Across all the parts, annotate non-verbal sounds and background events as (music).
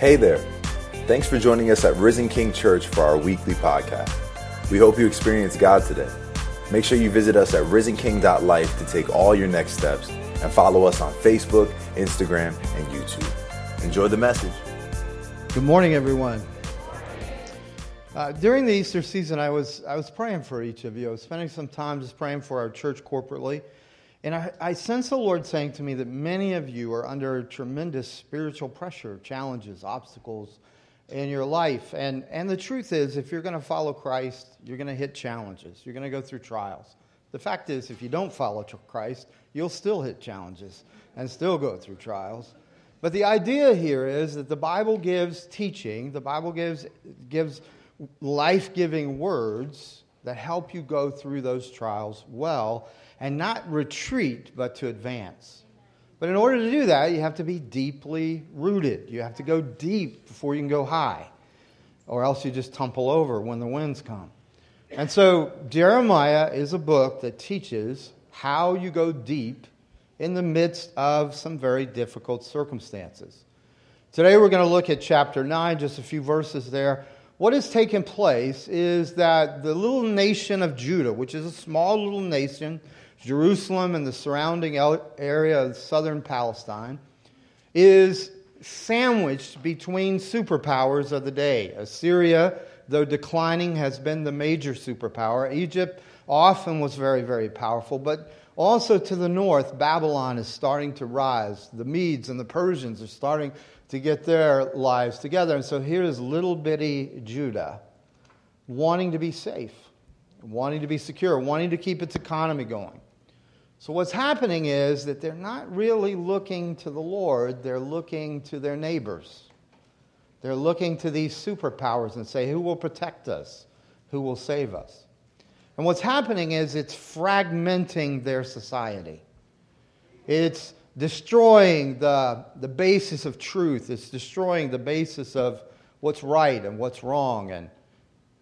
Hey there. Thanks for joining us at Risen King Church for our weekly podcast. We hope you experience God today. Make sure you visit us at risenking.life to take all your next steps and follow us on Facebook, Instagram, and YouTube. Enjoy the message. Good morning, everyone. Uh, during the Easter season, I was, I was praying for each of you. I was spending some time just praying for our church corporately. And I, I sense the Lord saying to me that many of you are under tremendous spiritual pressure, challenges, obstacles in your life. And, and the truth is, if you're going to follow Christ, you're going to hit challenges, you're going to go through trials. The fact is, if you don't follow Christ, you'll still hit challenges and still go through trials. But the idea here is that the Bible gives teaching, the Bible gives, gives life giving words that help you go through those trials well and not retreat, but to advance. But in order to do that, you have to be deeply rooted. You have to go deep before you can go high, or else you just tumble over when the winds come. And so, Jeremiah is a book that teaches how you go deep in the midst of some very difficult circumstances. Today, we're going to look at chapter 9, just a few verses there. What has taken place is that the little nation of Judah, which is a small little nation, Jerusalem and the surrounding area of southern Palestine, is sandwiched between superpowers of the day. Assyria, though declining, has been the major superpower. Egypt often was very, very powerful, but also to the north, Babylon is starting to rise. The Medes and the Persians are starting to get their lives together. And so here's little bitty Judah wanting to be safe, wanting to be secure, wanting to keep its economy going. So, what's happening is that they're not really looking to the Lord, they're looking to their neighbors. They're looking to these superpowers and say, Who will protect us? Who will save us? And what's happening is it's fragmenting their society. It's destroying the, the basis of truth. It's destroying the basis of what's right and what's wrong and,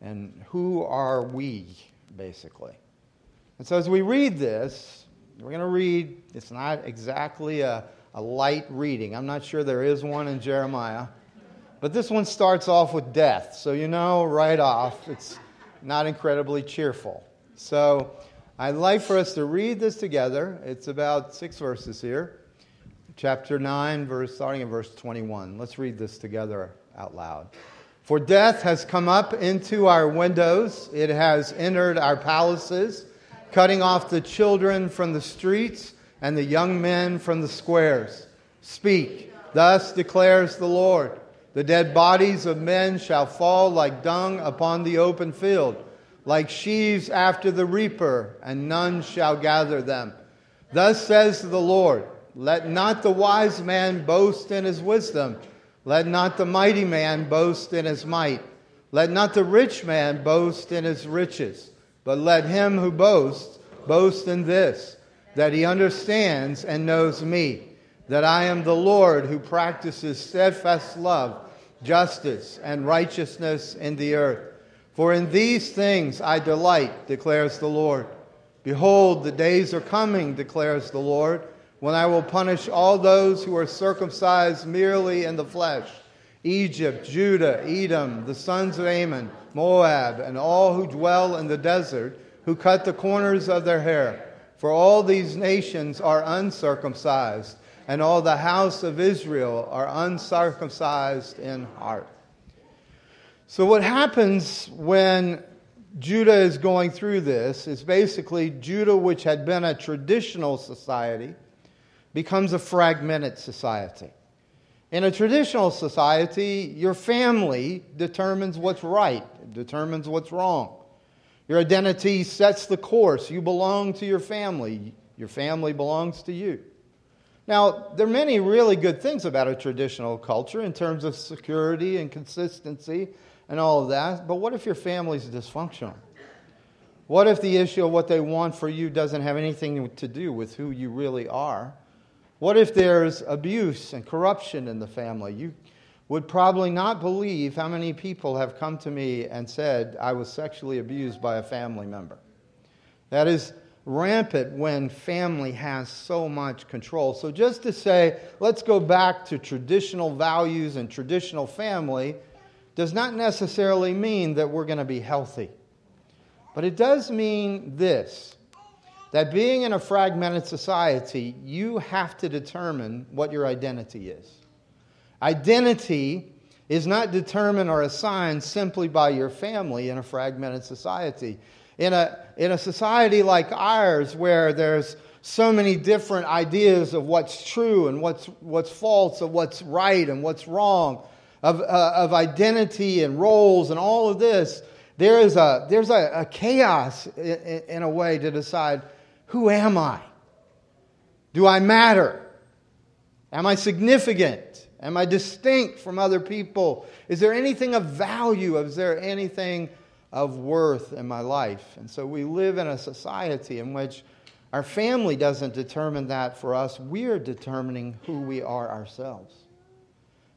and who are we, basically. And so as we read this, we're going to read, it's not exactly a, a light reading. I'm not sure there is one in Jeremiah. But this one starts off with death. So you know right off, it's not incredibly cheerful. So I'd like for us to read this together. It's about six verses here. Chapter 9, verse, starting in verse 21. Let's read this together out loud. For death has come up into our windows, it has entered our palaces cutting off the children from the streets and the young men from the squares. Speak, thus declares the Lord. The dead bodies of men shall fall like dung upon the open field, like sheaves after the reaper, and none shall gather them. Thus says the Lord Let not the wise man boast in his wisdom, let not the mighty man boast in his might, let not the rich man boast in his riches. But let him who boasts boast in this, that he understands and knows me, that I am the Lord who practices steadfast love, justice, and righteousness in the earth. For in these things I delight, declares the Lord. Behold, the days are coming, declares the Lord, when I will punish all those who are circumcised merely in the flesh Egypt, Judah, Edom, the sons of Ammon, Moab, and all who dwell in the desert, who cut the corners of their hair. For all these nations are uncircumcised, and all the house of Israel are uncircumcised in heart. So, what happens when Judah is going through this is basically Judah, which had been a traditional society, becomes a fragmented society. In a traditional society, your family determines what's right, determines what's wrong. Your identity sets the course. You belong to your family, your family belongs to you. Now, there are many really good things about a traditional culture in terms of security and consistency and all of that, but what if your family's dysfunctional? What if the issue of what they want for you doesn't have anything to do with who you really are? What if there's abuse and corruption in the family? You would probably not believe how many people have come to me and said, I was sexually abused by a family member. That is rampant when family has so much control. So, just to say, let's go back to traditional values and traditional family does not necessarily mean that we're going to be healthy. But it does mean this that being in a fragmented society, you have to determine what your identity is. Identity is not determined or assigned simply by your family in a fragmented society in a, in a society like ours where there's so many different ideas of what's true and what's, what's false, of what's right and what's wrong, of, uh, of identity and roles and all of this, there is a, there's a, a chaos in, in a way to decide who am I? Do I matter? Am I significant? Am I distinct from other people? Is there anything of value? Is there anything of worth in my life. And so we live in a society in which our family doesn't determine that for us, we're determining who we are ourselves.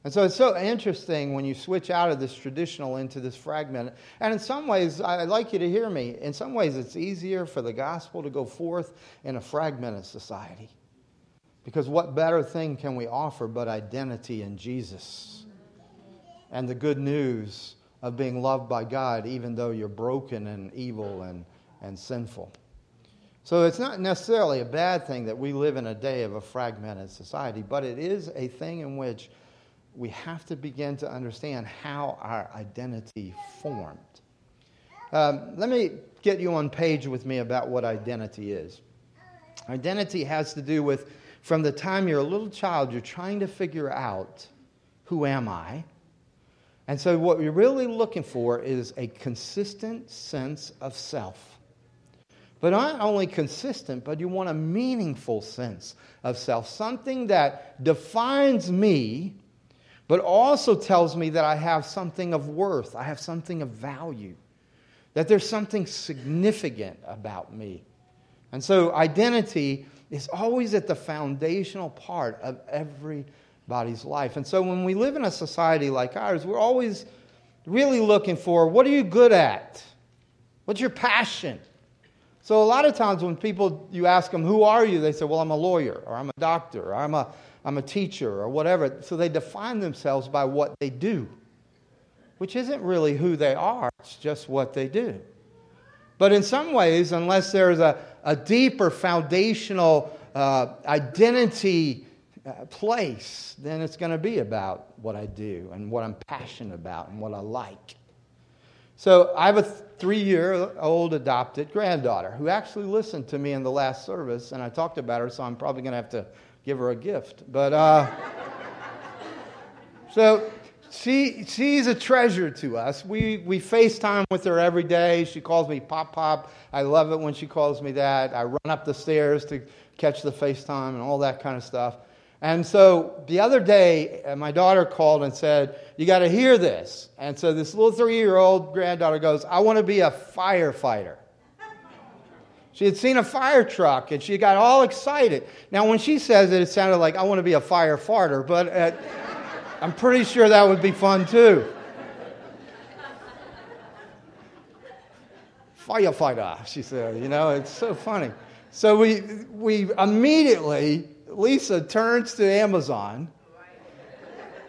And so it's so interesting when you switch out of this traditional into this fragmented. And in some ways, I'd like you to hear me. In some ways, it's easier for the gospel to go forth in a fragmented society. Because what better thing can we offer but identity in Jesus and the good news of being loved by God, even though you're broken and evil and, and sinful. So it's not necessarily a bad thing that we live in a day of a fragmented society, but it is a thing in which we have to begin to understand how our identity formed. Um, let me get you on page with me about what identity is. Identity has to do with from the time you're a little child, you're trying to figure out who am I? And so, what we're really looking for is a consistent sense of self. But not only consistent, but you want a meaningful sense of self, something that defines me, but also tells me that I have something of worth, I have something of value, that there's something significant about me. And so, identity is always at the foundational part of every body's life. And so when we live in a society like ours, we're always really looking for what are you good at? What's your passion? So a lot of times when people you ask them who are you, they say, "Well, I'm a lawyer or I'm a doctor or I'm a I'm a teacher or whatever." So they define themselves by what they do, which isn't really who they are, it's just what they do. But in some ways, unless there's a, a deeper foundational uh, identity uh, place, then it's going to be about what I do and what I'm passionate about and what I like. So I have a three year old adopted granddaughter who actually listened to me in the last service, and I talked about her, so I'm probably going to have to give her a gift. But uh, so she, she's a treasure to us. We, we FaceTime with her every day. She calls me Pop Pop. I love it when she calls me that. I run up the stairs to catch the FaceTime and all that kind of stuff. And so the other day, uh, my daughter called and said, You got to hear this. And so this little three year old granddaughter goes, I want to be a firefighter. She had seen a fire truck and she got all excited. Now, when she says it, it sounded like, I want to be a firefighter, but uh, I'm pretty sure that would be fun too. Firefighter, she said. You know, it's so funny. So we, we immediately Lisa turns to Amazon,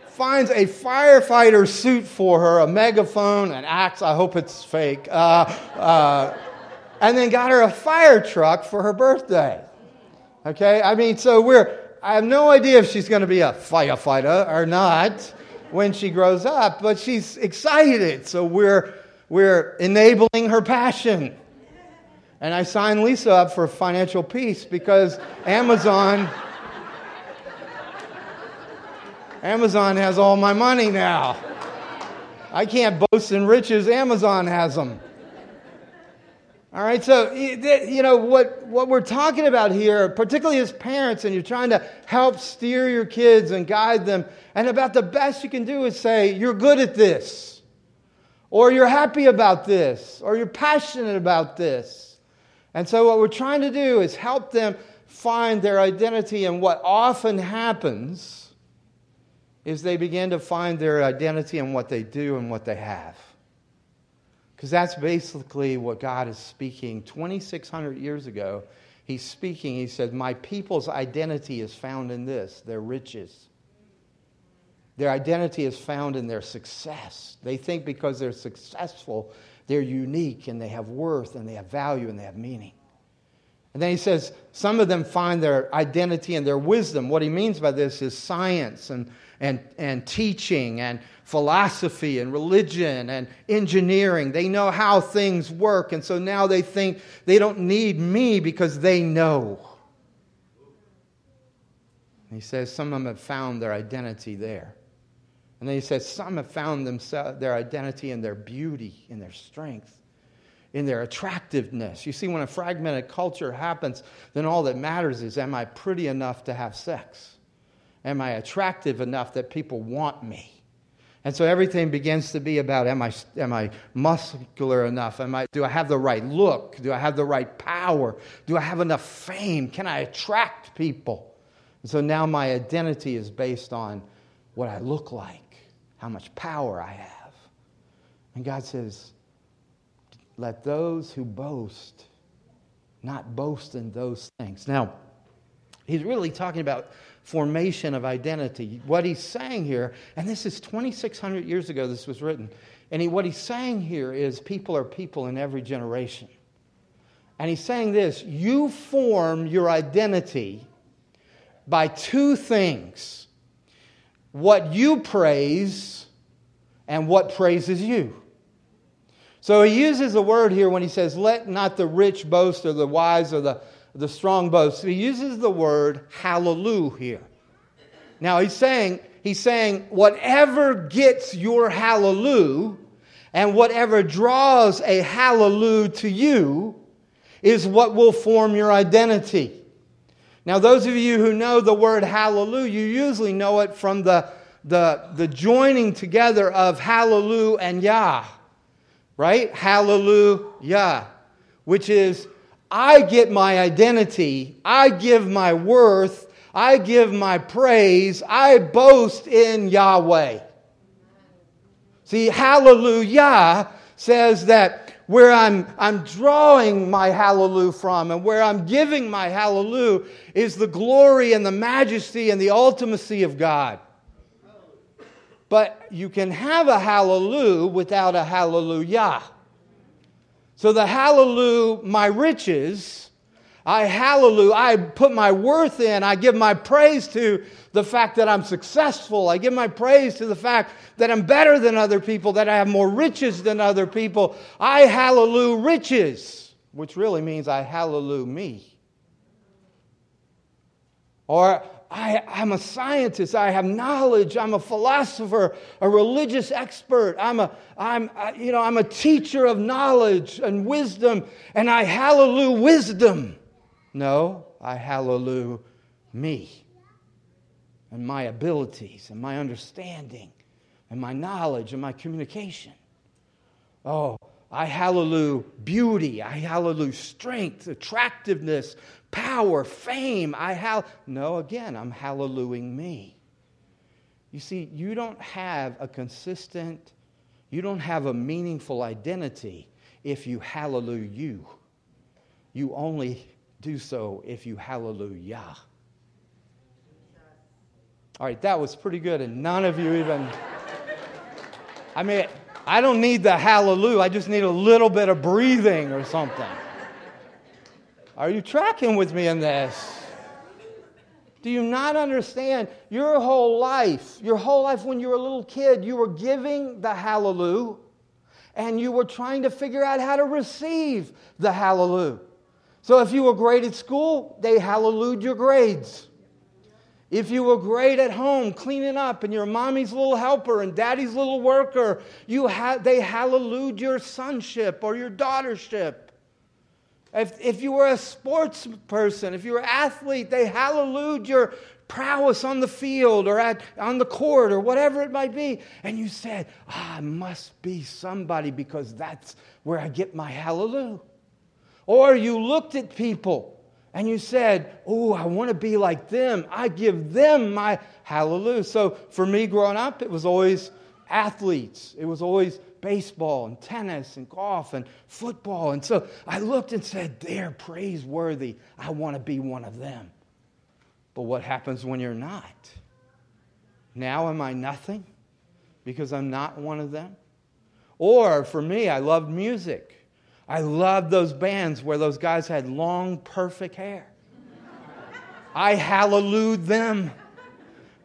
finds a firefighter suit for her, a megaphone, an axe, I hope it's fake, uh, uh, and then got her a fire truck for her birthday. Okay? I mean, so we're, I have no idea if she's going to be a firefighter or not when she grows up, but she's excited. So we're, we're enabling her passion. And I signed Lisa up for financial peace because Amazon. Amazon has all my money now. I can't boast in riches, Amazon has them. All right, so, you know, what, what we're talking about here, particularly as parents, and you're trying to help steer your kids and guide them, and about the best you can do is say, you're good at this, or you're happy about this, or you're passionate about this. And so, what we're trying to do is help them find their identity, and what often happens is they begin to find their identity in what they do and what they have. Because that's basically what God is speaking 2,600 years ago. He's speaking, he said, My people's identity is found in this their riches. Their identity is found in their success. They think because they're successful, they're unique and they have worth and they have value and they have meaning. And then he says, some of them find their identity and their wisdom. What he means by this is science and, and, and teaching and philosophy and religion and engineering. They know how things work. And so now they think they don't need me because they know. And he says, some of them have found their identity there. And then he says, some have found themselves, their identity in their beauty, in their strength in their attractiveness. You see, when a fragmented culture happens, then all that matters is am I pretty enough to have sex? Am I attractive enough that people want me? And so everything begins to be about am I, am I muscular enough? Am I, do I have the right look? Do I have the right power? Do I have enough fame? Can I attract people? And so now my identity is based on what I look like, how much power I have. And God says, let those who boast not boast in those things. Now, he's really talking about formation of identity. What he's saying here, and this is 2,600 years ago this was written, and he, what he's saying here is people are people in every generation. And he's saying this you form your identity by two things what you praise and what praises you. So he uses a word here when he says, Let not the rich boast or the wise or the, the strong boast. He uses the word hallelujah here. Now he's saying, he's saying, whatever gets your hallelujah and whatever draws a hallelujah to you is what will form your identity. Now, those of you who know the word hallelujah, you usually know it from the, the, the joining together of hallelujah and Yah right? Hallelujah. Which is, I get my identity, I give my worth, I give my praise, I boast in Yahweh. See, hallelujah says that where I'm, I'm drawing my hallelujah from and where I'm giving my hallelujah is the glory and the majesty and the ultimacy of God. But you can have a hallelujah without a hallelujah. So the hallelujah, my riches, I hallelujah, I put my worth in, I give my praise to the fact that I'm successful. I give my praise to the fact that I'm better than other people, that I have more riches than other people. I hallelujah riches, which really means I hallelujah me. Or I, am a scientist. I have knowledge. I'm a philosopher, a religious expert. I'm a, I'm, you know, I'm a teacher of knowledge and wisdom, and I hallelujah wisdom. No, I hallelujah me and my abilities and my understanding and my knowledge and my communication. Oh, I hallelujah beauty. I hallelujah strength, attractiveness, power, fame. I hall no, again, I'm hallelujahing me. You see, you don't have a consistent, you don't have a meaningful identity if you hallelujah you. You only do so if you hallelujah. All right, that was pretty good, and none of you even. I mean, I don't need the hallelujah, I just need a little bit of breathing or something. Are you tracking with me in this? Do you not understand? Your whole life, your whole life when you were a little kid, you were giving the hallelujah and you were trying to figure out how to receive the hallelujah. So if you were great at school, they hallelujah your grades. If you were great at home cleaning up and you're mommy's little helper and daddy's little worker, you ha- they hallelujah your sonship or your daughtership. If, if you were a sports person, if you were an athlete, they hallelujah your prowess on the field or at, on the court or whatever it might be. And you said, ah, I must be somebody because that's where I get my hallelujah. Or you looked at people and you said, Oh, I want to be like them. I give them my hallelujah. So for me growing up, it was always athletes. It was always baseball and tennis and golf and football. And so I looked and said, they're praiseworthy. I want to be one of them. But what happens when you're not? Now am I nothing because I'm not one of them? Or for me, I loved music. I loved those bands where those guys had long, perfect hair. I hallelujah them.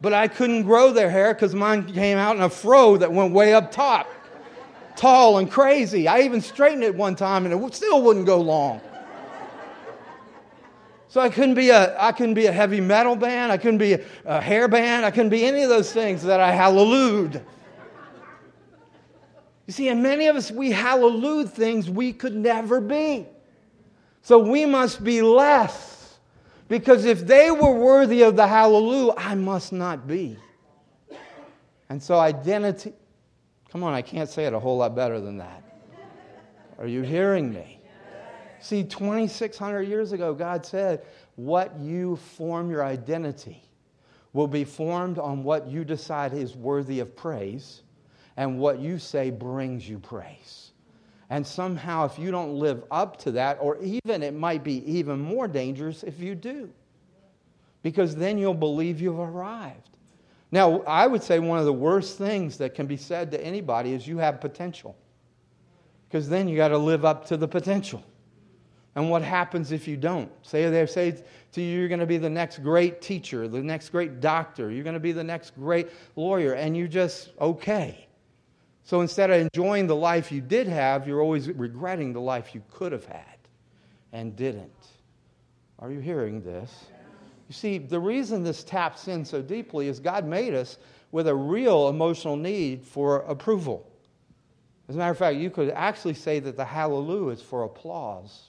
But I couldn't grow their hair because mine came out in a fro that went way up top. Tall and crazy. I even straightened it one time and it still wouldn't go long. So I couldn't be a, I couldn't be a heavy metal band. I couldn't be a, a hair band. I couldn't be any of those things that I hallelujah. You see, and many of us, we hallelujah things we could never be. So we must be less. Because if they were worthy of the hallelujah, I must not be. And so identity, come on, I can't say it a whole lot better than that. Are you hearing me? See, 2,600 years ago, God said, What you form your identity will be formed on what you decide is worthy of praise and what you say brings you praise. And somehow, if you don't live up to that, or even it might be even more dangerous if you do, because then you'll believe you've arrived. Now, I would say one of the worst things that can be said to anybody is you have potential, because then you got to live up to the potential. And what happens if you don't? Say they say to you, you're going to be the next great teacher, the next great doctor, you're going to be the next great lawyer, and you're just okay. So instead of enjoying the life you did have, you're always regretting the life you could have had and didn't. Are you hearing this? You see, the reason this taps in so deeply is God made us with a real emotional need for approval. As a matter of fact, you could actually say that the hallelujah is for applause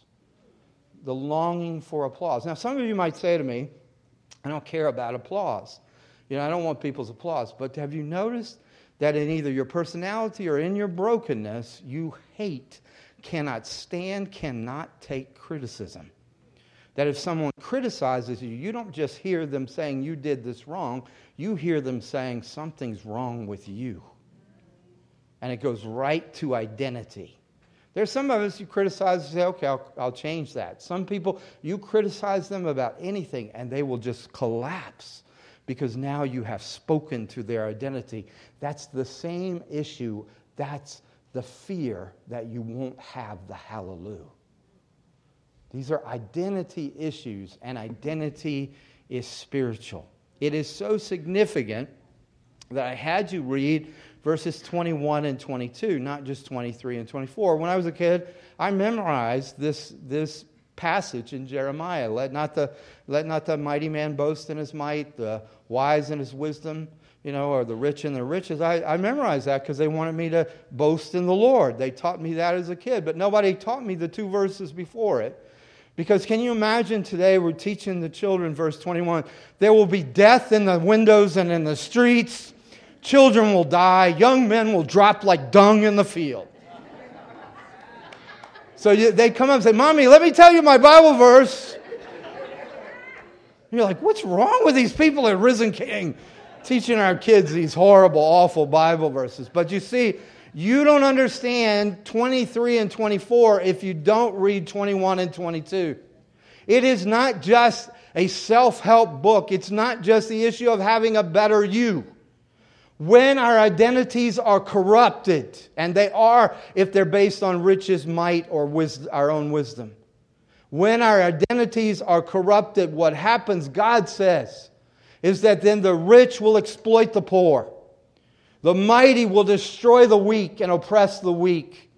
the longing for applause. Now, some of you might say to me, I don't care about applause. You know, I don't want people's applause. But have you noticed that in either your personality or in your brokenness, you hate, cannot stand, cannot take criticism? That if someone criticizes you, you don't just hear them saying you did this wrong, you hear them saying something's wrong with you. And it goes right to identity. There's some of us you criticize and say, okay, I'll, I'll change that. Some people, you criticize them about anything and they will just collapse because now you have spoken to their identity. That's the same issue. That's the fear that you won't have the hallelujah. These are identity issues, and identity is spiritual. It is so significant that I had you read verses 21 and 22, not just 23 and 24. When I was a kid, I memorized this, this passage in Jeremiah. Let not, the, let not the mighty man boast in his might, the wise in his wisdom, you know, or the rich in their riches. I, I memorized that because they wanted me to boast in the Lord. They taught me that as a kid, but nobody taught me the two verses before it. Because can you imagine today we're teaching the children, verse 21, there will be death in the windows and in the streets Children will die. Young men will drop like dung in the field. So they come up and say, Mommy, let me tell you my Bible verse. You're like, what's wrong with these people at Risen King teaching our kids these horrible, awful Bible verses? But you see, you don't understand 23 and 24 if you don't read 21 and 22. It is not just a self help book, it's not just the issue of having a better you when our identities are corrupted, and they are if they're based on riches, might, or wisdom, our own wisdom. When our identities are corrupted, what happens, God says, is that then the rich will exploit the poor. The mighty will destroy the weak and oppress the weak.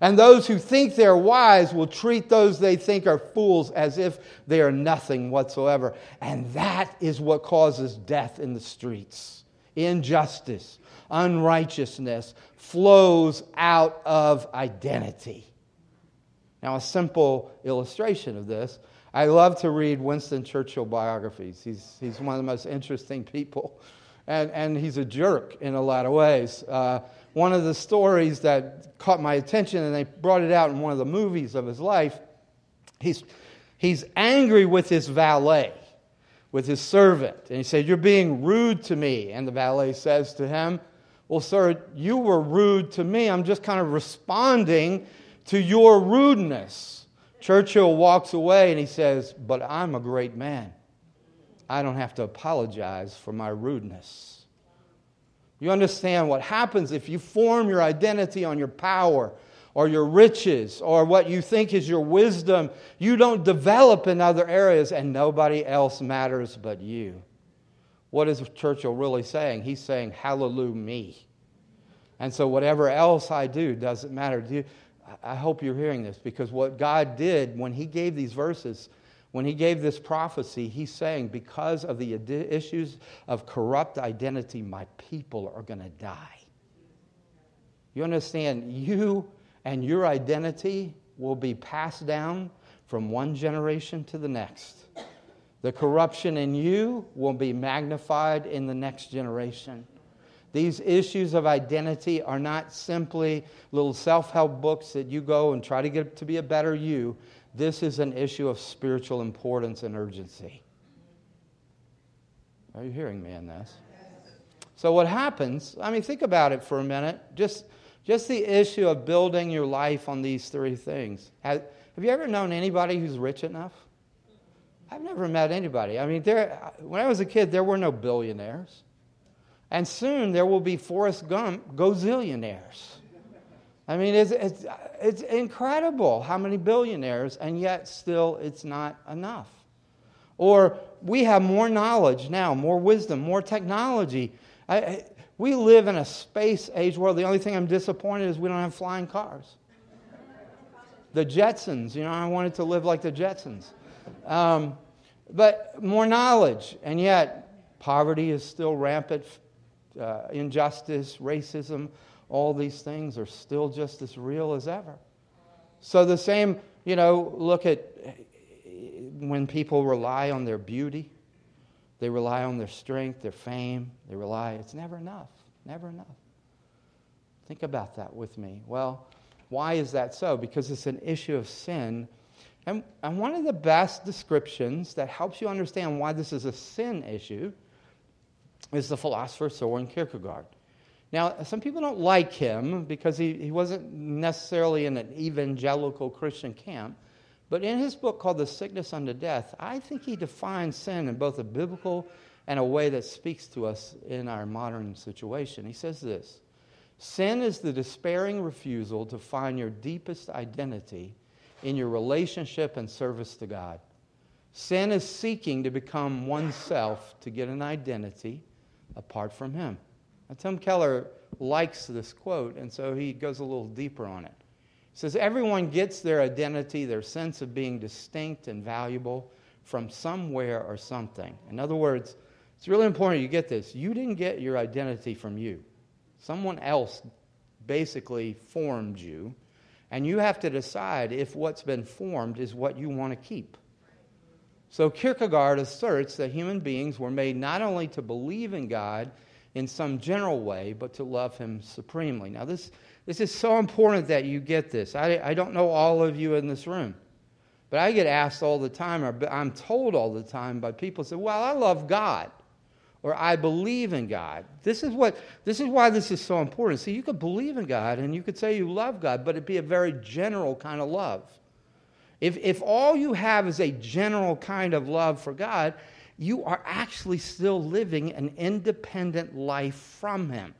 And those who think they're wise will treat those they think are fools as if they are nothing whatsoever. And that is what causes death in the streets injustice, unrighteousness flows out of identity. Now, a simple illustration of this I love to read Winston Churchill biographies. He's, he's one of the most interesting people, and, and he's a jerk in a lot of ways. Uh, one of the stories that caught my attention, and they brought it out in one of the movies of his life, he's, he's angry with his valet with his servant. And he said, You're being rude to me. And the valet says to him, Well, sir, you were rude to me. I'm just kind of responding to your rudeness. Churchill walks away and he says, But I'm a great man. I don't have to apologize for my rudeness. You understand what happens if you form your identity on your power or your riches or what you think is your wisdom. You don't develop in other areas, and nobody else matters but you. What is Churchill really saying? He's saying, Hallelujah, me. And so, whatever else I do doesn't matter. Do you, I hope you're hearing this because what God did when He gave these verses, when He gave this prophecy, He's saying, because of the issues of corrupt identity, my people are going to die. You understand? You and your identity will be passed down from one generation to the next. The corruption in you will be magnified in the next generation. These issues of identity are not simply little self help books that you go and try to get to be a better you. This is an issue of spiritual importance and urgency. Are you hearing me in this? So, what happens? I mean, think about it for a minute. Just, just the issue of building your life on these three things. Have, have you ever known anybody who's rich enough? I've never met anybody. I mean, there, when I was a kid, there were no billionaires. And soon there will be Forrest Gump gozillionaires. I mean, it's, it's, it's incredible how many billionaires, and yet still it's not enough. Or we have more knowledge now, more wisdom, more technology. I, we live in a space age world. The only thing I'm disappointed is we don't have flying cars. The Jetsons, you know, I wanted to live like the Jetsons. Um, but more knowledge, and yet poverty is still rampant uh, injustice, racism, all these things are still just as real as ever. So, the same, you know, look at when people rely on their beauty, they rely on their strength, their fame, they rely, it's never enough, never enough. Think about that with me. Well, why is that so? Because it's an issue of sin. And, and one of the best descriptions that helps you understand why this is a sin issue is the philosopher Soren Kierkegaard. Now, some people don't like him because he, he wasn't necessarily in an evangelical Christian camp. But in his book called The Sickness Unto Death, I think he defines sin in both a biblical and a way that speaks to us in our modern situation. He says this Sin is the despairing refusal to find your deepest identity in your relationship and service to God. Sin is seeking to become oneself to get an identity apart from Him. Now, Tim Keller likes this quote, and so he goes a little deeper on it. He says, Everyone gets their identity, their sense of being distinct and valuable from somewhere or something. In other words, it's really important you get this. You didn't get your identity from you, someone else basically formed you, and you have to decide if what's been formed is what you want to keep. So Kierkegaard asserts that human beings were made not only to believe in God in some general way, but to love Him supremely. Now, this, this is so important that you get this. I, I don't know all of you in this room, but I get asked all the time, or I'm told all the time by people say, Well, I love God, or I believe in God. This is, what, this is why this is so important. See, you could believe in God and you could say you love God, but it'd be a very general kind of love. If, if all you have is a general kind of love for God, you are actually still living an independent life from Him.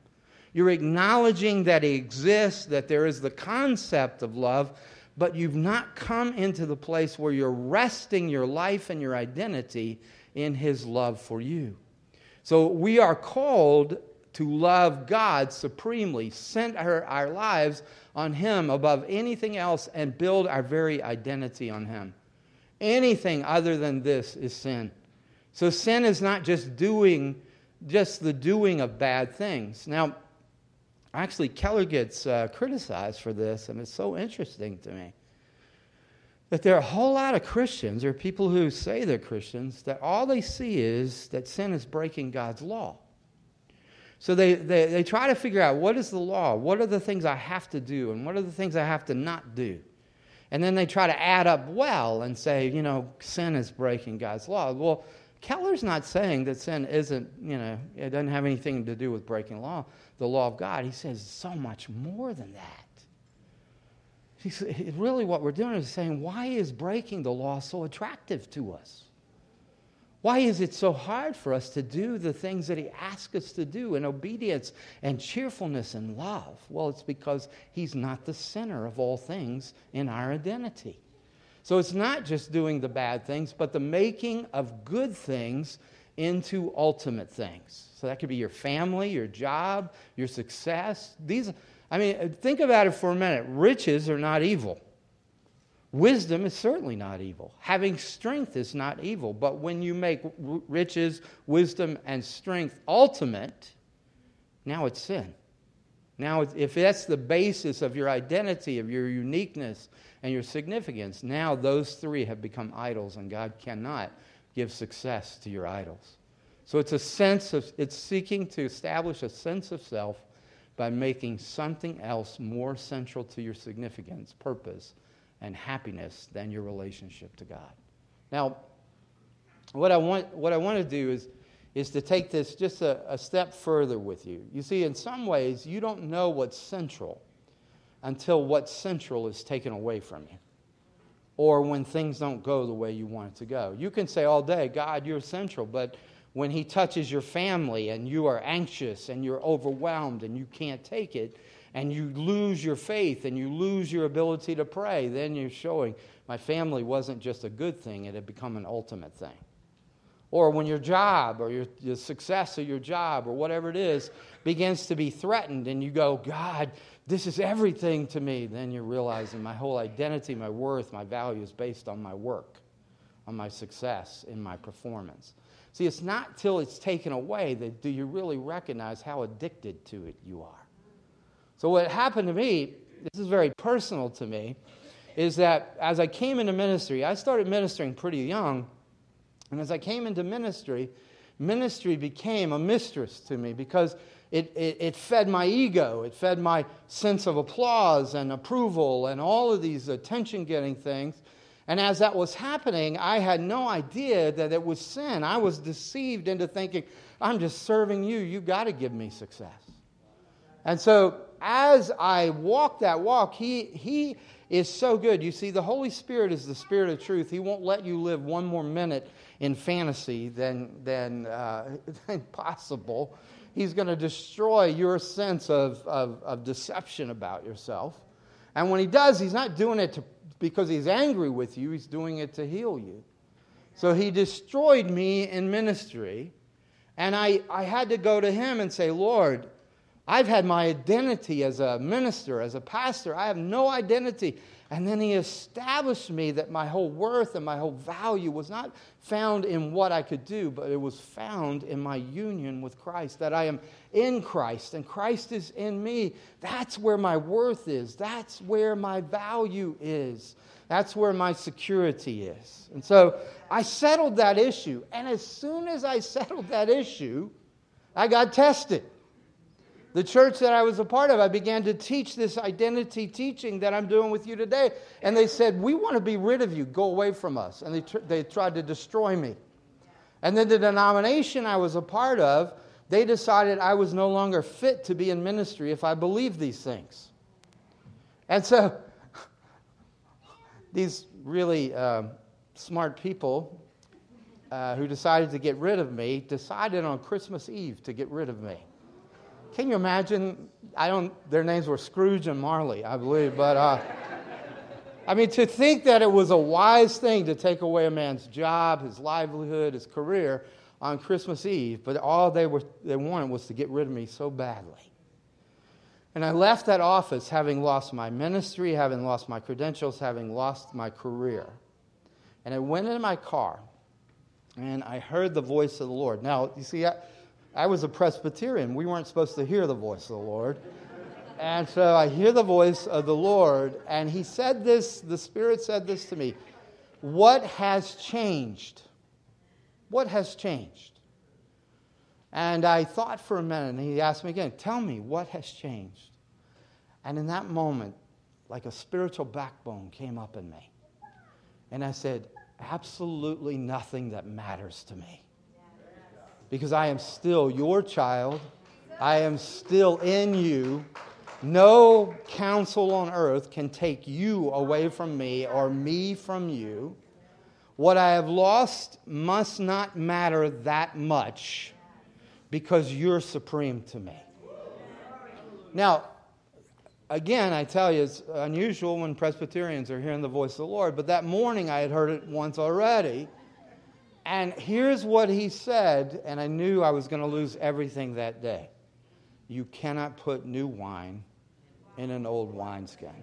You're acknowledging that He exists, that there is the concept of love, but you've not come into the place where you're resting your life and your identity in His love for you. So we are called to love God supremely, center our lives on Him above anything else, and build our very identity on Him. Anything other than this is sin. So sin is not just doing, just the doing of bad things. Now, actually, Keller gets uh, criticized for this, and it's so interesting to me that there are a whole lot of Christians, are people who say they're Christians, that all they see is that sin is breaking God's law. So they, they, they try to figure out what is the law? What are the things I have to do? And what are the things I have to not do? And then they try to add up well and say, you know, sin is breaking God's law. Well, Keller's not saying that sin isn't, you know, it doesn't have anything to do with breaking law, the law of God. He says so much more than that. Really, what we're doing is saying, why is breaking the law so attractive to us? Why is it so hard for us to do the things that He asks us to do in obedience and cheerfulness and love? Well, it's because He's not the center of all things in our identity. So it's not just doing the bad things, but the making of good things into ultimate things. So that could be your family, your job, your success. These, I mean, think about it for a minute. Riches are not evil. Wisdom is certainly not evil. Having strength is not evil. But when you make riches, wisdom, and strength ultimate, now it's sin. Now, if that's the basis of your identity, of your uniqueness, and your significance, now those three have become idols, and God cannot give success to your idols. So it's a sense of, it's seeking to establish a sense of self by making something else more central to your significance, purpose, and happiness than your relationship to God. Now, what I want, what I want to do is, is to take this just a, a step further with you. You see, in some ways, you don't know what's central until what's central is taken away from you or when things don't go the way you want it to go. You can say all day, God, you're central, but when He touches your family and you are anxious and you're overwhelmed and you can't take it, and you lose your faith and you lose your ability to pray, then you're showing my family wasn't just a good thing, it had become an ultimate thing. Or when your job or your, the success of your job or whatever it is begins to be threatened and you go, God, this is everything to me, then you're realizing my whole identity, my worth, my value is based on my work, on my success, in my performance. See, it's not till it's taken away that do you really recognize how addicted to it you are. So, what happened to me, this is very personal to me, is that as I came into ministry, I started ministering pretty young. And as I came into ministry, ministry became a mistress to me because it, it, it, fed my ego, it fed my sense of applause and approval and all of these attention getting things. And as that was happening, I had no idea that it was sin. I was deceived into thinking, I'm just serving you, you've got to give me success. And so as I walk that walk, he, he is so good. You see, the Holy Spirit is the Spirit of truth. He won't let you live one more minute in fantasy than, than, uh, (laughs) than possible. He's going to destroy your sense of, of, of deception about yourself. And when he does, he's not doing it to, because he's angry with you, he's doing it to heal you. So he destroyed me in ministry. And I, I had to go to him and say, Lord, I've had my identity as a minister, as a pastor. I have no identity. And then he established me that my whole worth and my whole value was not found in what I could do, but it was found in my union with Christ, that I am in Christ and Christ is in me. That's where my worth is. That's where my value is. That's where my security is. And so I settled that issue. And as soon as I settled that issue, I got tested the church that I was a part of, I began to teach this identity teaching that I'm doing with you today. And they said, We want to be rid of you. Go away from us. And they, tr- they tried to destroy me. And then the denomination I was a part of, they decided I was no longer fit to be in ministry if I believed these things. And so (laughs) these really uh, smart people uh, who decided to get rid of me decided on Christmas Eve to get rid of me. Can you imagine? I don't, their names were Scrooge and Marley, I believe, but uh, I mean, to think that it was a wise thing to take away a man's job, his livelihood, his career on Christmas Eve, but all they, were, they wanted was to get rid of me so badly. And I left that office having lost my ministry, having lost my credentials, having lost my career. And I went into my car and I heard the voice of the Lord. Now, you see, I, I was a Presbyterian. We weren't supposed to hear the voice of the Lord. And so I hear the voice of the Lord, and he said this, the Spirit said this to me What has changed? What has changed? And I thought for a minute, and he asked me again, Tell me, what has changed? And in that moment, like a spiritual backbone came up in me. And I said, Absolutely nothing that matters to me. Because I am still your child. I am still in you. No counsel on earth can take you away from me or me from you. What I have lost must not matter that much because you're supreme to me. Now, again, I tell you, it's unusual when Presbyterians are hearing the voice of the Lord, but that morning I had heard it once already. And here's what he said, and I knew I was going to lose everything that day. You cannot put new wine in an old wineskin.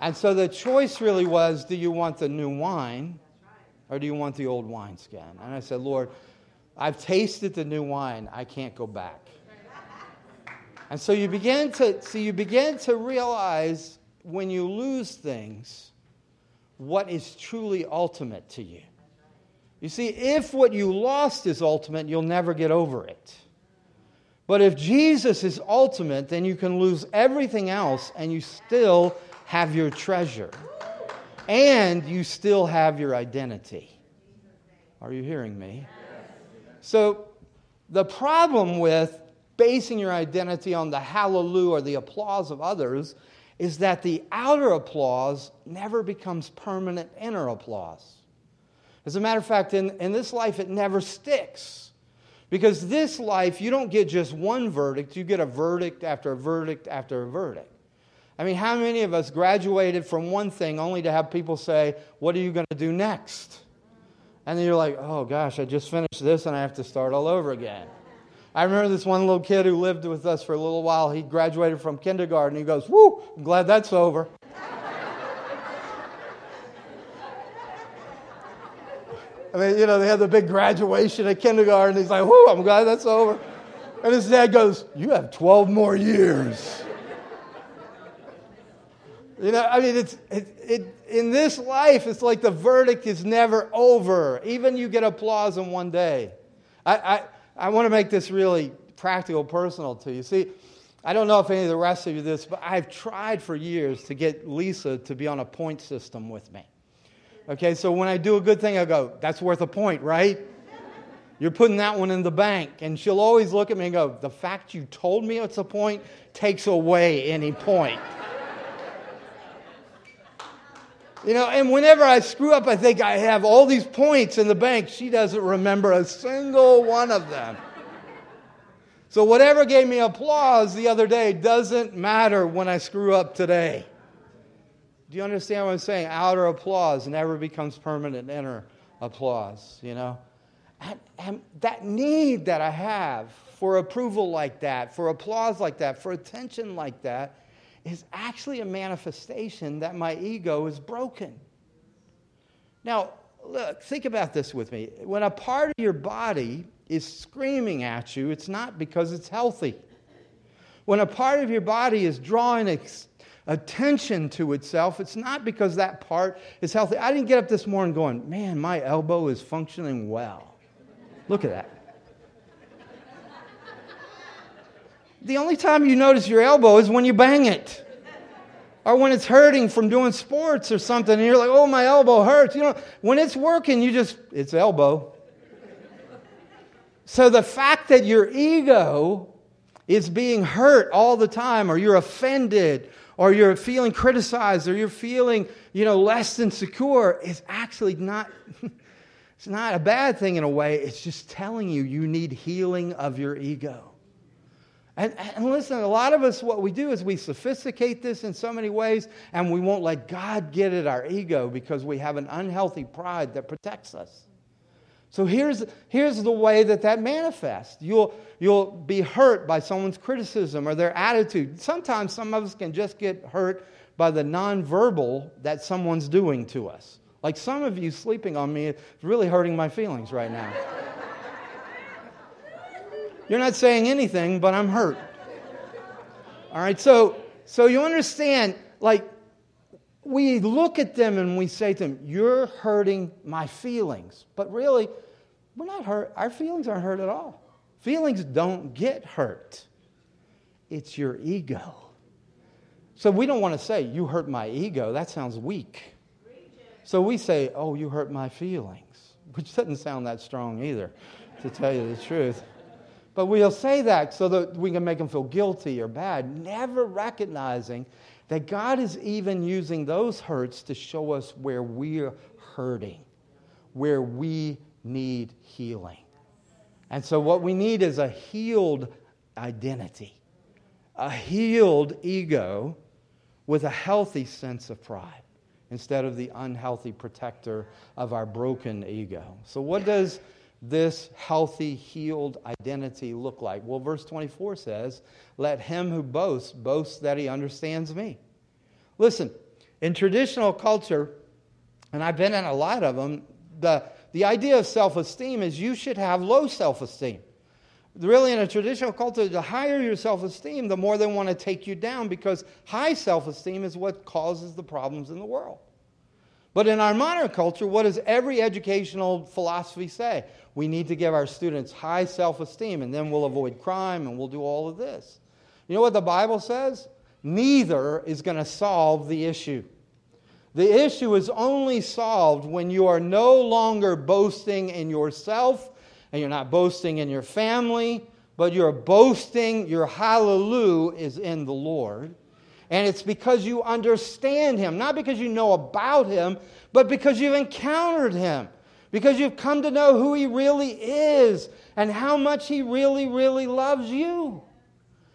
And so the choice really was do you want the new wine or do you want the old wineskin? And I said, Lord, I've tasted the new wine. I can't go back. And so you begin to so you begin to realize when you lose things what is truly ultimate to you. You see, if what you lost is ultimate, you'll never get over it. But if Jesus is ultimate, then you can lose everything else and you still have your treasure. And you still have your identity. Are you hearing me? So, the problem with basing your identity on the hallelujah or the applause of others is that the outer applause never becomes permanent inner applause. As a matter of fact, in, in this life, it never sticks. Because this life, you don't get just one verdict, you get a verdict after a verdict after a verdict. I mean, how many of us graduated from one thing only to have people say, What are you going to do next? And then you're like, Oh gosh, I just finished this and I have to start all over again. I remember this one little kid who lived with us for a little while. He graduated from kindergarten. He goes, Woo, I'm glad that's over. I mean, you know, they had the big graduation at kindergarten. He's like, whoo, I'm glad that's over. And his dad goes, You have 12 more years. You know, I mean, it's, it, it, in this life, it's like the verdict is never over. Even you get applause in one day. I, I, I want to make this really practical, personal to you. See, I don't know if any of the rest of you this, but I've tried for years to get Lisa to be on a point system with me. Okay, so when I do a good thing, I go, that's worth a point, right? You're putting that one in the bank. And she'll always look at me and go, the fact you told me it's a point takes away any point. You know, and whenever I screw up, I think I have all these points in the bank. She doesn't remember a single one of them. So, whatever gave me applause the other day doesn't matter when I screw up today. Do you understand what I'm saying? Outer applause never becomes permanent inner applause, you know? And, and that need that I have for approval like that, for applause like that, for attention like that, is actually a manifestation that my ego is broken. Now, look, think about this with me. When a part of your body is screaming at you, it's not because it's healthy. When a part of your body is drawing ex- attention to itself, it's not because that part is healthy. I didn't get up this morning going, man, my elbow is functioning well. Look at that. The only time you notice your elbow is when you bang it. Or when it's hurting from doing sports or something, and you're like, oh, my elbow hurts. You know, when it's working, you just, it's elbow. So the fact that your ego is being hurt all the time, or you're offended, or you're feeling criticized or you're feeling, you know, less than secure is actually not (laughs) it's not a bad thing in a way. It's just telling you you need healing of your ego. And, and listen, a lot of us, what we do is we sophisticate this in so many ways, and we won't let God get at our ego because we have an unhealthy pride that protects us. So here's, here's the way that that manifests. You'll, you'll be hurt by someone's criticism or their attitude. Sometimes some of us can just get hurt by the nonverbal that someone's doing to us. Like some of you sleeping on me is really hurting my feelings right now. You're not saying anything, but I'm hurt. All right, so so you understand, like we look at them and we say to them, You're hurting my feelings. But really, we're not hurt. Our feelings aren't hurt at all. Feelings don't get hurt, it's your ego. So we don't want to say, You hurt my ego. That sounds weak. So we say, Oh, you hurt my feelings, which doesn't sound that strong either. to tell you the truth. But we'll say that so that we can make them feel guilty or bad, never recognizing that God is even using those hurts to show us where we're hurting, where we need healing. And so, what we need is a healed identity, a healed ego with a healthy sense of pride instead of the unhealthy protector of our broken ego. So, what does this healthy, healed identity look like? Well, verse 24 says, Let him who boasts boast that he understands me. Listen, in traditional culture, and I've been in a lot of them, the, the idea of self esteem is you should have low self esteem. Really, in a traditional culture, the higher your self esteem, the more they want to take you down because high self esteem is what causes the problems in the world. But in our modern culture, what does every educational philosophy say? We need to give our students high self esteem, and then we'll avoid crime and we'll do all of this. You know what the Bible says? Neither is going to solve the issue. The issue is only solved when you are no longer boasting in yourself and you're not boasting in your family, but you're boasting, your hallelujah is in the Lord. And it's because you understand Him, not because you know about Him, but because you've encountered Him, because you've come to know who He really is and how much He really, really loves you.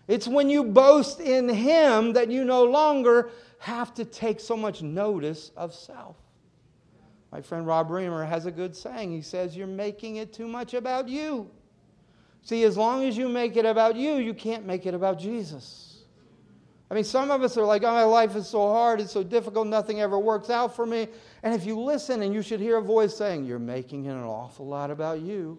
It's when you boast in Him that you no longer have to take so much notice of self. My friend Rob Reimer has a good saying. He says, You're making it too much about you. See, as long as you make it about you, you can't make it about Jesus. I mean, some of us are like, oh, my life is so hard, it's so difficult, nothing ever works out for me. And if you listen and you should hear a voice saying, You're making an awful lot about you.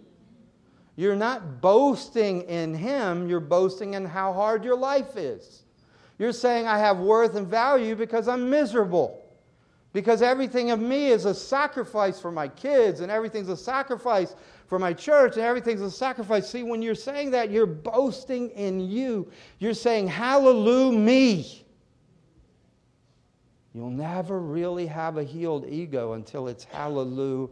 You're not boasting in Him, you're boasting in how hard your life is. You're saying, I have worth and value because I'm miserable. Because everything of me is a sacrifice for my kids, and everything's a sacrifice for my church, and everything's a sacrifice. See, when you're saying that, you're boasting in you. You're saying, Hallelujah, me. You'll never really have a healed ego until it's hallelujah.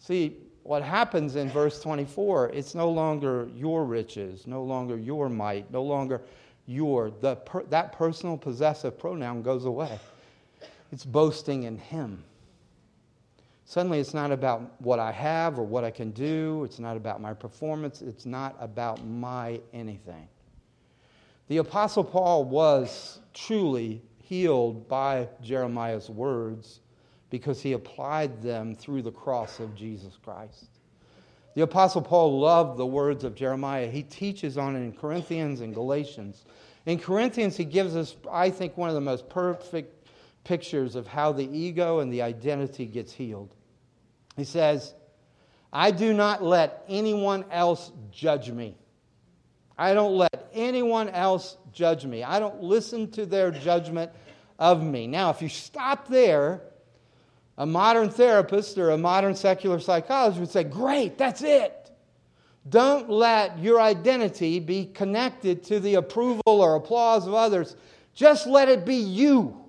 See, what happens in verse 24, it's no longer your riches, no longer your might, no longer your, the per, that personal possessive pronoun goes away. It's boasting in Him. Suddenly, it's not about what I have or what I can do. It's not about my performance. It's not about my anything. The Apostle Paul was truly healed by Jeremiah's words because he applied them through the cross of Jesus Christ. The Apostle Paul loved the words of Jeremiah. He teaches on it in Corinthians and Galatians. In Corinthians, he gives us, I think, one of the most perfect pictures of how the ego and the identity gets healed. He says, I do not let anyone else judge me. I don't let anyone else judge me. I don't listen to their judgment of me. Now, if you stop there, a modern therapist or a modern secular psychologist would say, Great, that's it. Don't let your identity be connected to the approval or applause of others. Just let it be you.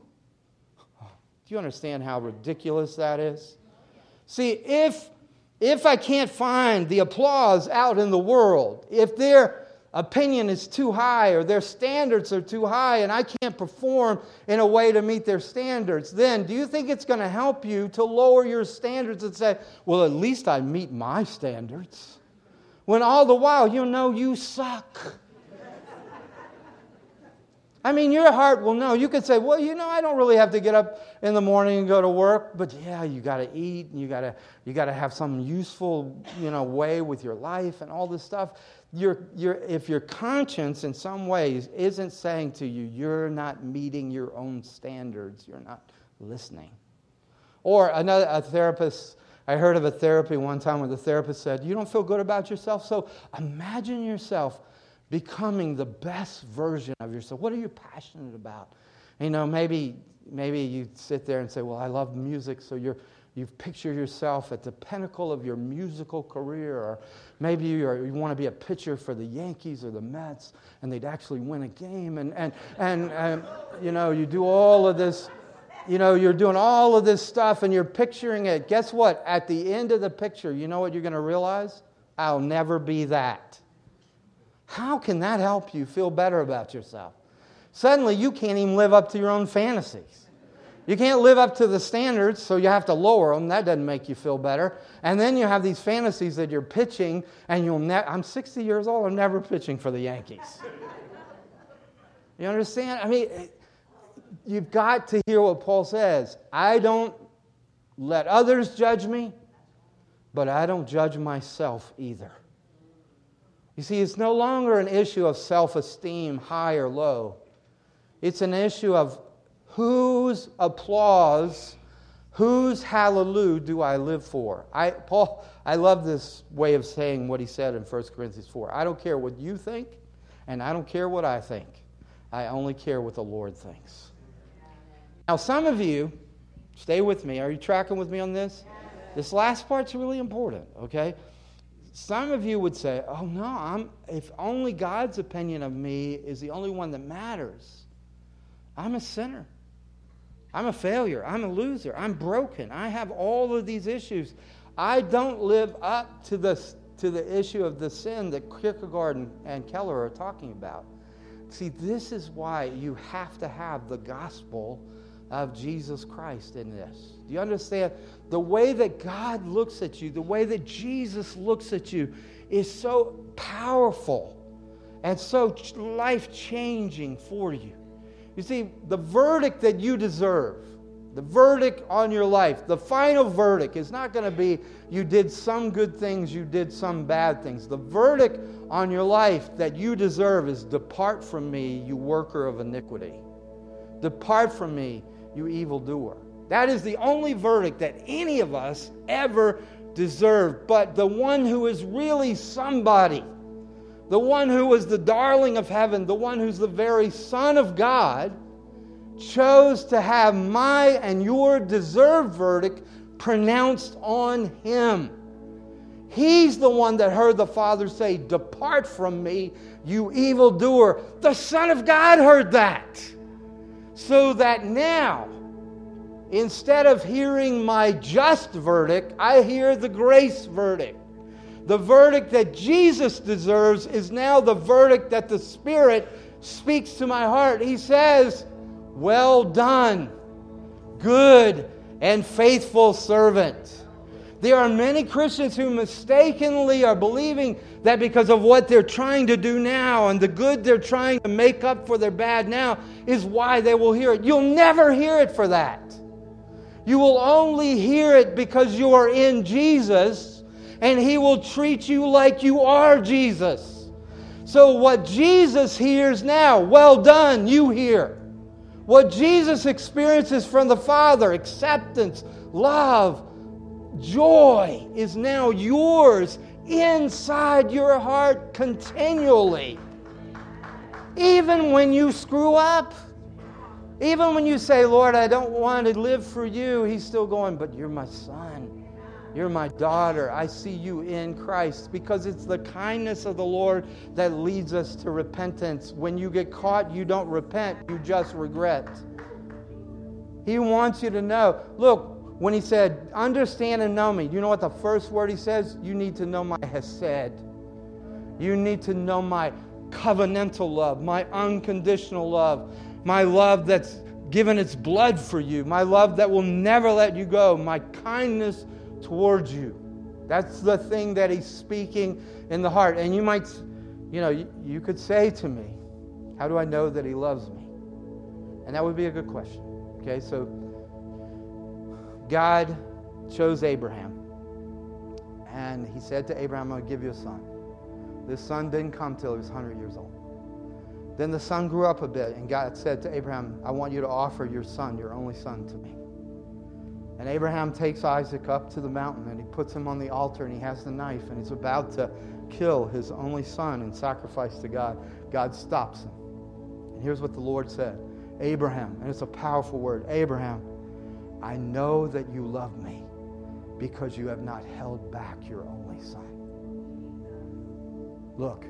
Do you understand how ridiculous that is? See, if, if I can't find the applause out in the world, if they're opinion is too high or their standards are too high and I can't perform in a way to meet their standards, then do you think it's going to help you to lower your standards and say, well, at least I meet my standards? When all the while you know you suck. I mean, your heart will know. You could say, well, you know, I don't really have to get up in the morning and go to work, but yeah, you got to eat and you got to you got to have some useful, you know, way with your life and all this stuff your, your, if your conscience in some ways isn't saying to you, you're not meeting your own standards, you're not listening. Or another a therapist, I heard of a therapy one time where the therapist said, You don't feel good about yourself, so imagine yourself becoming the best version of yourself. What are you passionate about? You know, maybe maybe you sit there and say, Well, I love music, so you're you picture yourself at the pinnacle of your musical career, or maybe you, are, you want to be a pitcher for the Yankees or the Mets, and they'd actually win a game, and, and, and, and you know, you do all of this. you know, you're doing all of this stuff and you're picturing it. Guess what? At the end of the picture, you know what you're going to realize? I'll never be that. How can that help you feel better about yourself? Suddenly, you can't even live up to your own fantasies. You can't live up to the standards, so you have to lower them. That doesn't make you feel better. And then you have these fantasies that you're pitching, and you'll ne- I'm 60 years old, I'm never pitching for the Yankees. (laughs) you understand? I mean, you've got to hear what Paul says. I don't let others judge me, but I don't judge myself either. You see, it's no longer an issue of self esteem, high or low. It's an issue of whose applause, whose hallelujah do I live for? I, Paul, I love this way of saying what he said in 1 Corinthians 4. I don't care what you think, and I don't care what I think. I only care what the Lord thinks. Now, some of you, stay with me. Are you tracking with me on this? This last part's really important, okay? Some of you would say, "Oh no, I'm if only God's opinion of me is the only one that matters. I'm a sinner. I'm a failure. I'm a loser. I'm broken. I have all of these issues. I don't live up to the to the issue of the sin that Kierkegaard and, and Keller are talking about. See, this is why you have to have the gospel of Jesus Christ in this. Do you understand? The way that God looks at you, the way that Jesus looks at you, is so powerful and so life changing for you. You see, the verdict that you deserve, the verdict on your life, the final verdict is not going to be you did some good things, you did some bad things. The verdict on your life that you deserve is depart from me, you worker of iniquity. Depart from me, you evildoer. That is the only verdict that any of us ever deserve. But the one who is really somebody, the one who was the darling of heaven, the one who's the very Son of God, chose to have my and your deserved verdict pronounced on him. He's the one that heard the Father say, Depart from me, you evildoer. The Son of God heard that. So that now, instead of hearing my just verdict, I hear the grace verdict. The verdict that Jesus deserves is now the verdict that the Spirit speaks to my heart. He says, Well done, good and faithful servant. There are many Christians who mistakenly are believing that because of what they're trying to do now and the good they're trying to make up for their bad now is why they will hear it. You'll never hear it for that. You will only hear it because you are in Jesus and He will treat you like you are Jesus. So, what Jesus hears now, well done, you hear. What Jesus experiences from the Father, acceptance, love, joy, is now yours inside your heart continually. Even when you screw up, even when you say, Lord, I don't want to live for you, He's still going, but you're my son. You're my daughter. I see you in Christ because it's the kindness of the Lord that leads us to repentance. When you get caught, you don't repent, you just regret. He wants you to know. Look, when he said, Understand and know me, you know what the first word he says? You need to know my Hesed. You need to know my covenantal love, my unconditional love, my love that's given its blood for you, my love that will never let you go, my kindness towards you. That's the thing that he's speaking in the heart. And you might, you know, you, you could say to me, How do I know that he loves me? And that would be a good question. Okay, so God chose Abraham. And he said to Abraham, I'm going to give you a son. This son didn't come till he was 100 years old. Then the son grew up a bit, and God said to Abraham, I want you to offer your son, your only son, to me. And Abraham takes Isaac up to the mountain and he puts him on the altar and he has the knife and he's about to kill his only son and sacrifice to God. God stops him. And here's what the Lord said Abraham, and it's a powerful word Abraham, I know that you love me because you have not held back your only son. Look,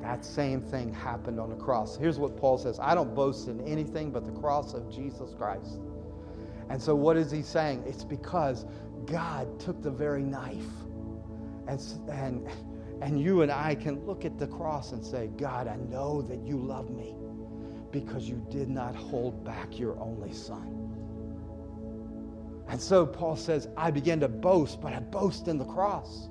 that same thing happened on the cross. Here's what Paul says I don't boast in anything but the cross of Jesus Christ. And so, what is he saying? It's because God took the very knife. And, and, and you and I can look at the cross and say, God, I know that you love me because you did not hold back your only son. And so Paul says, I begin to boast, but I boast in the cross.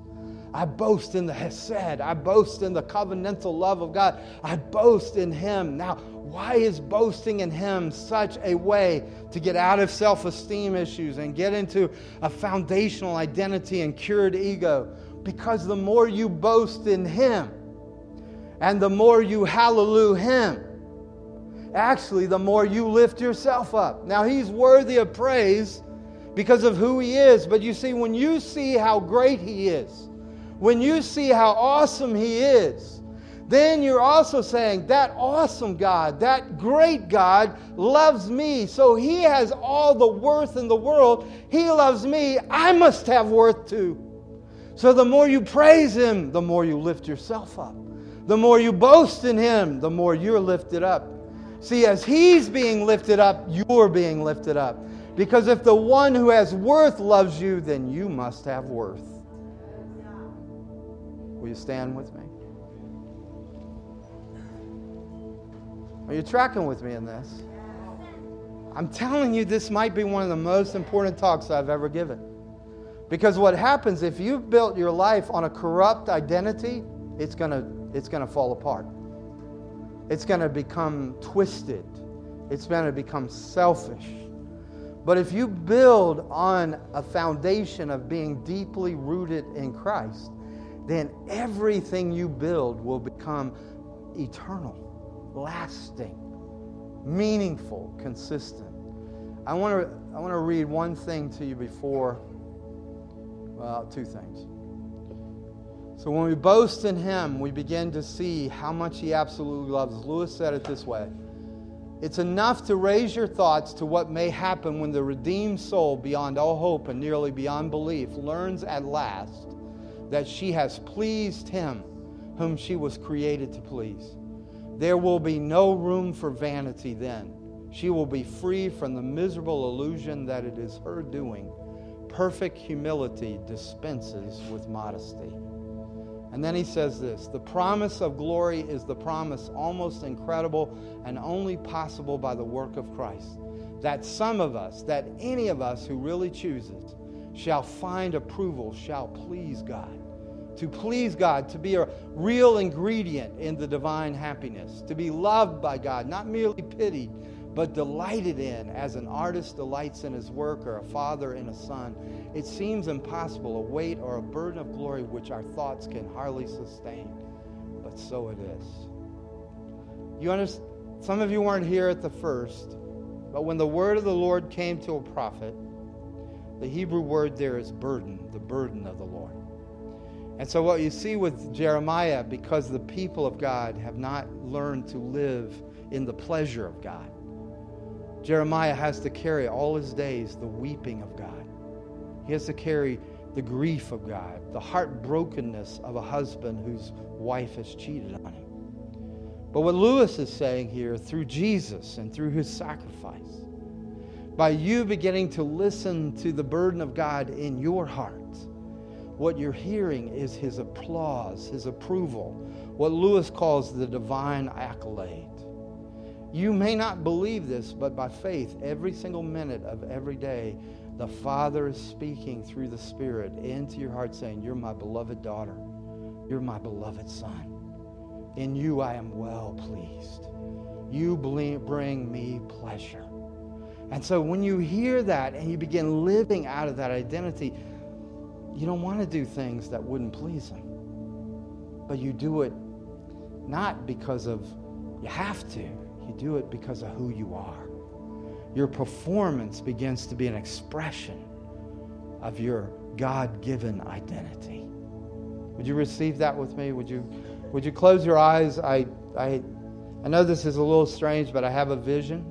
I boast in the Hesed. I boast in the covenantal love of God. I boast in Him. Now, why is boasting in Him such a way to get out of self esteem issues and get into a foundational identity and cured ego? Because the more you boast in Him and the more you hallelujah Him, actually, the more you lift yourself up. Now, He's worthy of praise because of who He is. But you see, when you see how great He is, when you see how awesome He is, then you're also saying, That awesome God, that great God loves me. So He has all the worth in the world. He loves me. I must have worth too. So the more you praise Him, the more you lift yourself up. The more you boast in Him, the more you're lifted up. See, as He's being lifted up, you're being lifted up. Because if the one who has worth loves you, then you must have worth. Will you stand with me? Are you tracking with me in this? I'm telling you, this might be one of the most important talks I've ever given. Because what happens if you've built your life on a corrupt identity, it's going to it's going to fall apart. It's going to become twisted. It's going to become selfish. But if you build on a foundation of being deeply rooted in Christ, then everything you build will become eternal, lasting, meaningful, consistent. I want to I want to read one thing to you before well, two things. So when we boast in him, we begin to see how much he absolutely loves. Lewis said it this way. It's enough to raise your thoughts to what may happen when the redeemed soul, beyond all hope and nearly beyond belief, learns at last that she has pleased him whom she was created to please. There will be no room for vanity then. She will be free from the miserable illusion that it is her doing. Perfect humility dispenses with modesty. And then he says this The promise of glory is the promise almost incredible and only possible by the work of Christ. That some of us, that any of us who really chooses, shall find approval, shall please God. To please God, to be a real ingredient in the divine happiness, to be loved by God, not merely pitied, but delighted in as an artist delights in his work or a father in a son. It seems impossible, a weight or a burden of glory which our thoughts can hardly sustain. But so it is. You understand? Some of you weren't here at the first, but when the word of the Lord came to a prophet, the Hebrew word there is burden, the burden of the Lord. And so, what you see with Jeremiah, because the people of God have not learned to live in the pleasure of God, Jeremiah has to carry all his days the weeping of God. He has to carry the grief of God, the heartbrokenness of a husband whose wife has cheated on him. But what Lewis is saying here, through Jesus and through his sacrifice, by you beginning to listen to the burden of God in your heart, what you're hearing is his applause, his approval, what Lewis calls the divine accolade. You may not believe this, but by faith, every single minute of every day, the Father is speaking through the Spirit into your heart, saying, You're my beloved daughter. You're my beloved son. In you I am well pleased. You bring me pleasure. And so when you hear that and you begin living out of that identity, you don't want to do things that wouldn't please Him. But you do it not because of you have to. You do it because of who you are. Your performance begins to be an expression of your God given identity. Would you receive that with me? Would you, would you close your eyes? I, I, I know this is a little strange, but I have a vision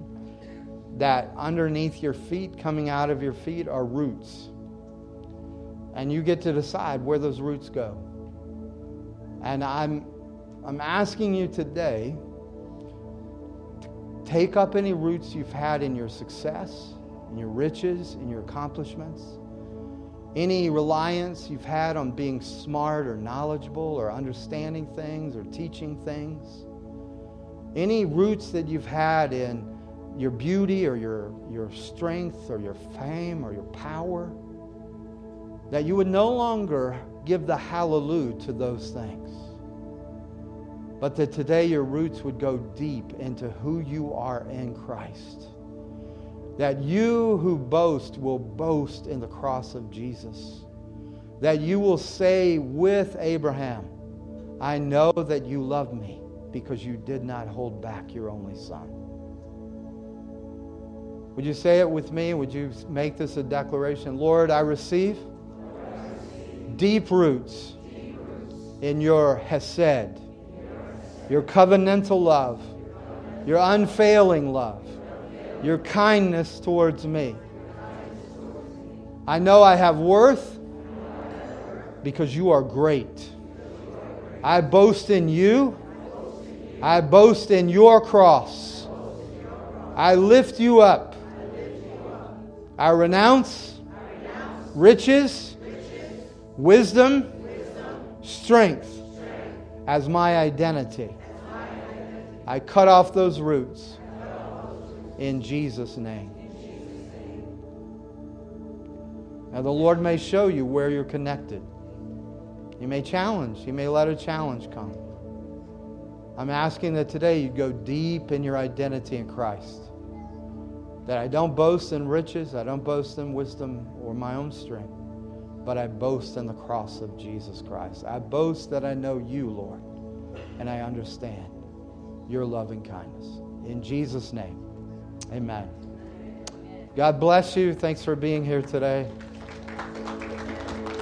that underneath your feet, coming out of your feet, are roots. And you get to decide where those roots go. And I'm, I'm asking you today Take up any roots you've had in your success, in your riches, in your accomplishments. Any reliance you've had on being smart or knowledgeable or understanding things or teaching things. Any roots that you've had in your beauty or your, your strength or your fame or your power. That you would no longer give the hallelujah to those things. But that today your roots would go deep into who you are in Christ that you who boast will boast in the cross of Jesus. That you will say with Abraham, I know that you love me because you did not hold back your only son. Would you say it with me? Would you make this a declaration? Lord, I receive, deep, roots in your Hesed, your covenantal love, your unfailing love your kindness towards me. I know I have worth because you are great. I boast in you. I boast in your cross. I lift you up. I renounce riches, wisdom, strength as my identity. I cut off those roots in Jesus' name. Now, the Lord may show you where you're connected. He may challenge, He may let a challenge come. I'm asking that today you go deep in your identity in Christ. That I don't boast in riches, I don't boast in wisdom or my own strength, but I boast in the cross of Jesus Christ. I boast that I know you, Lord, and I understand your loving kindness. In Jesus' name. Amen. God bless you. Thanks for being here today.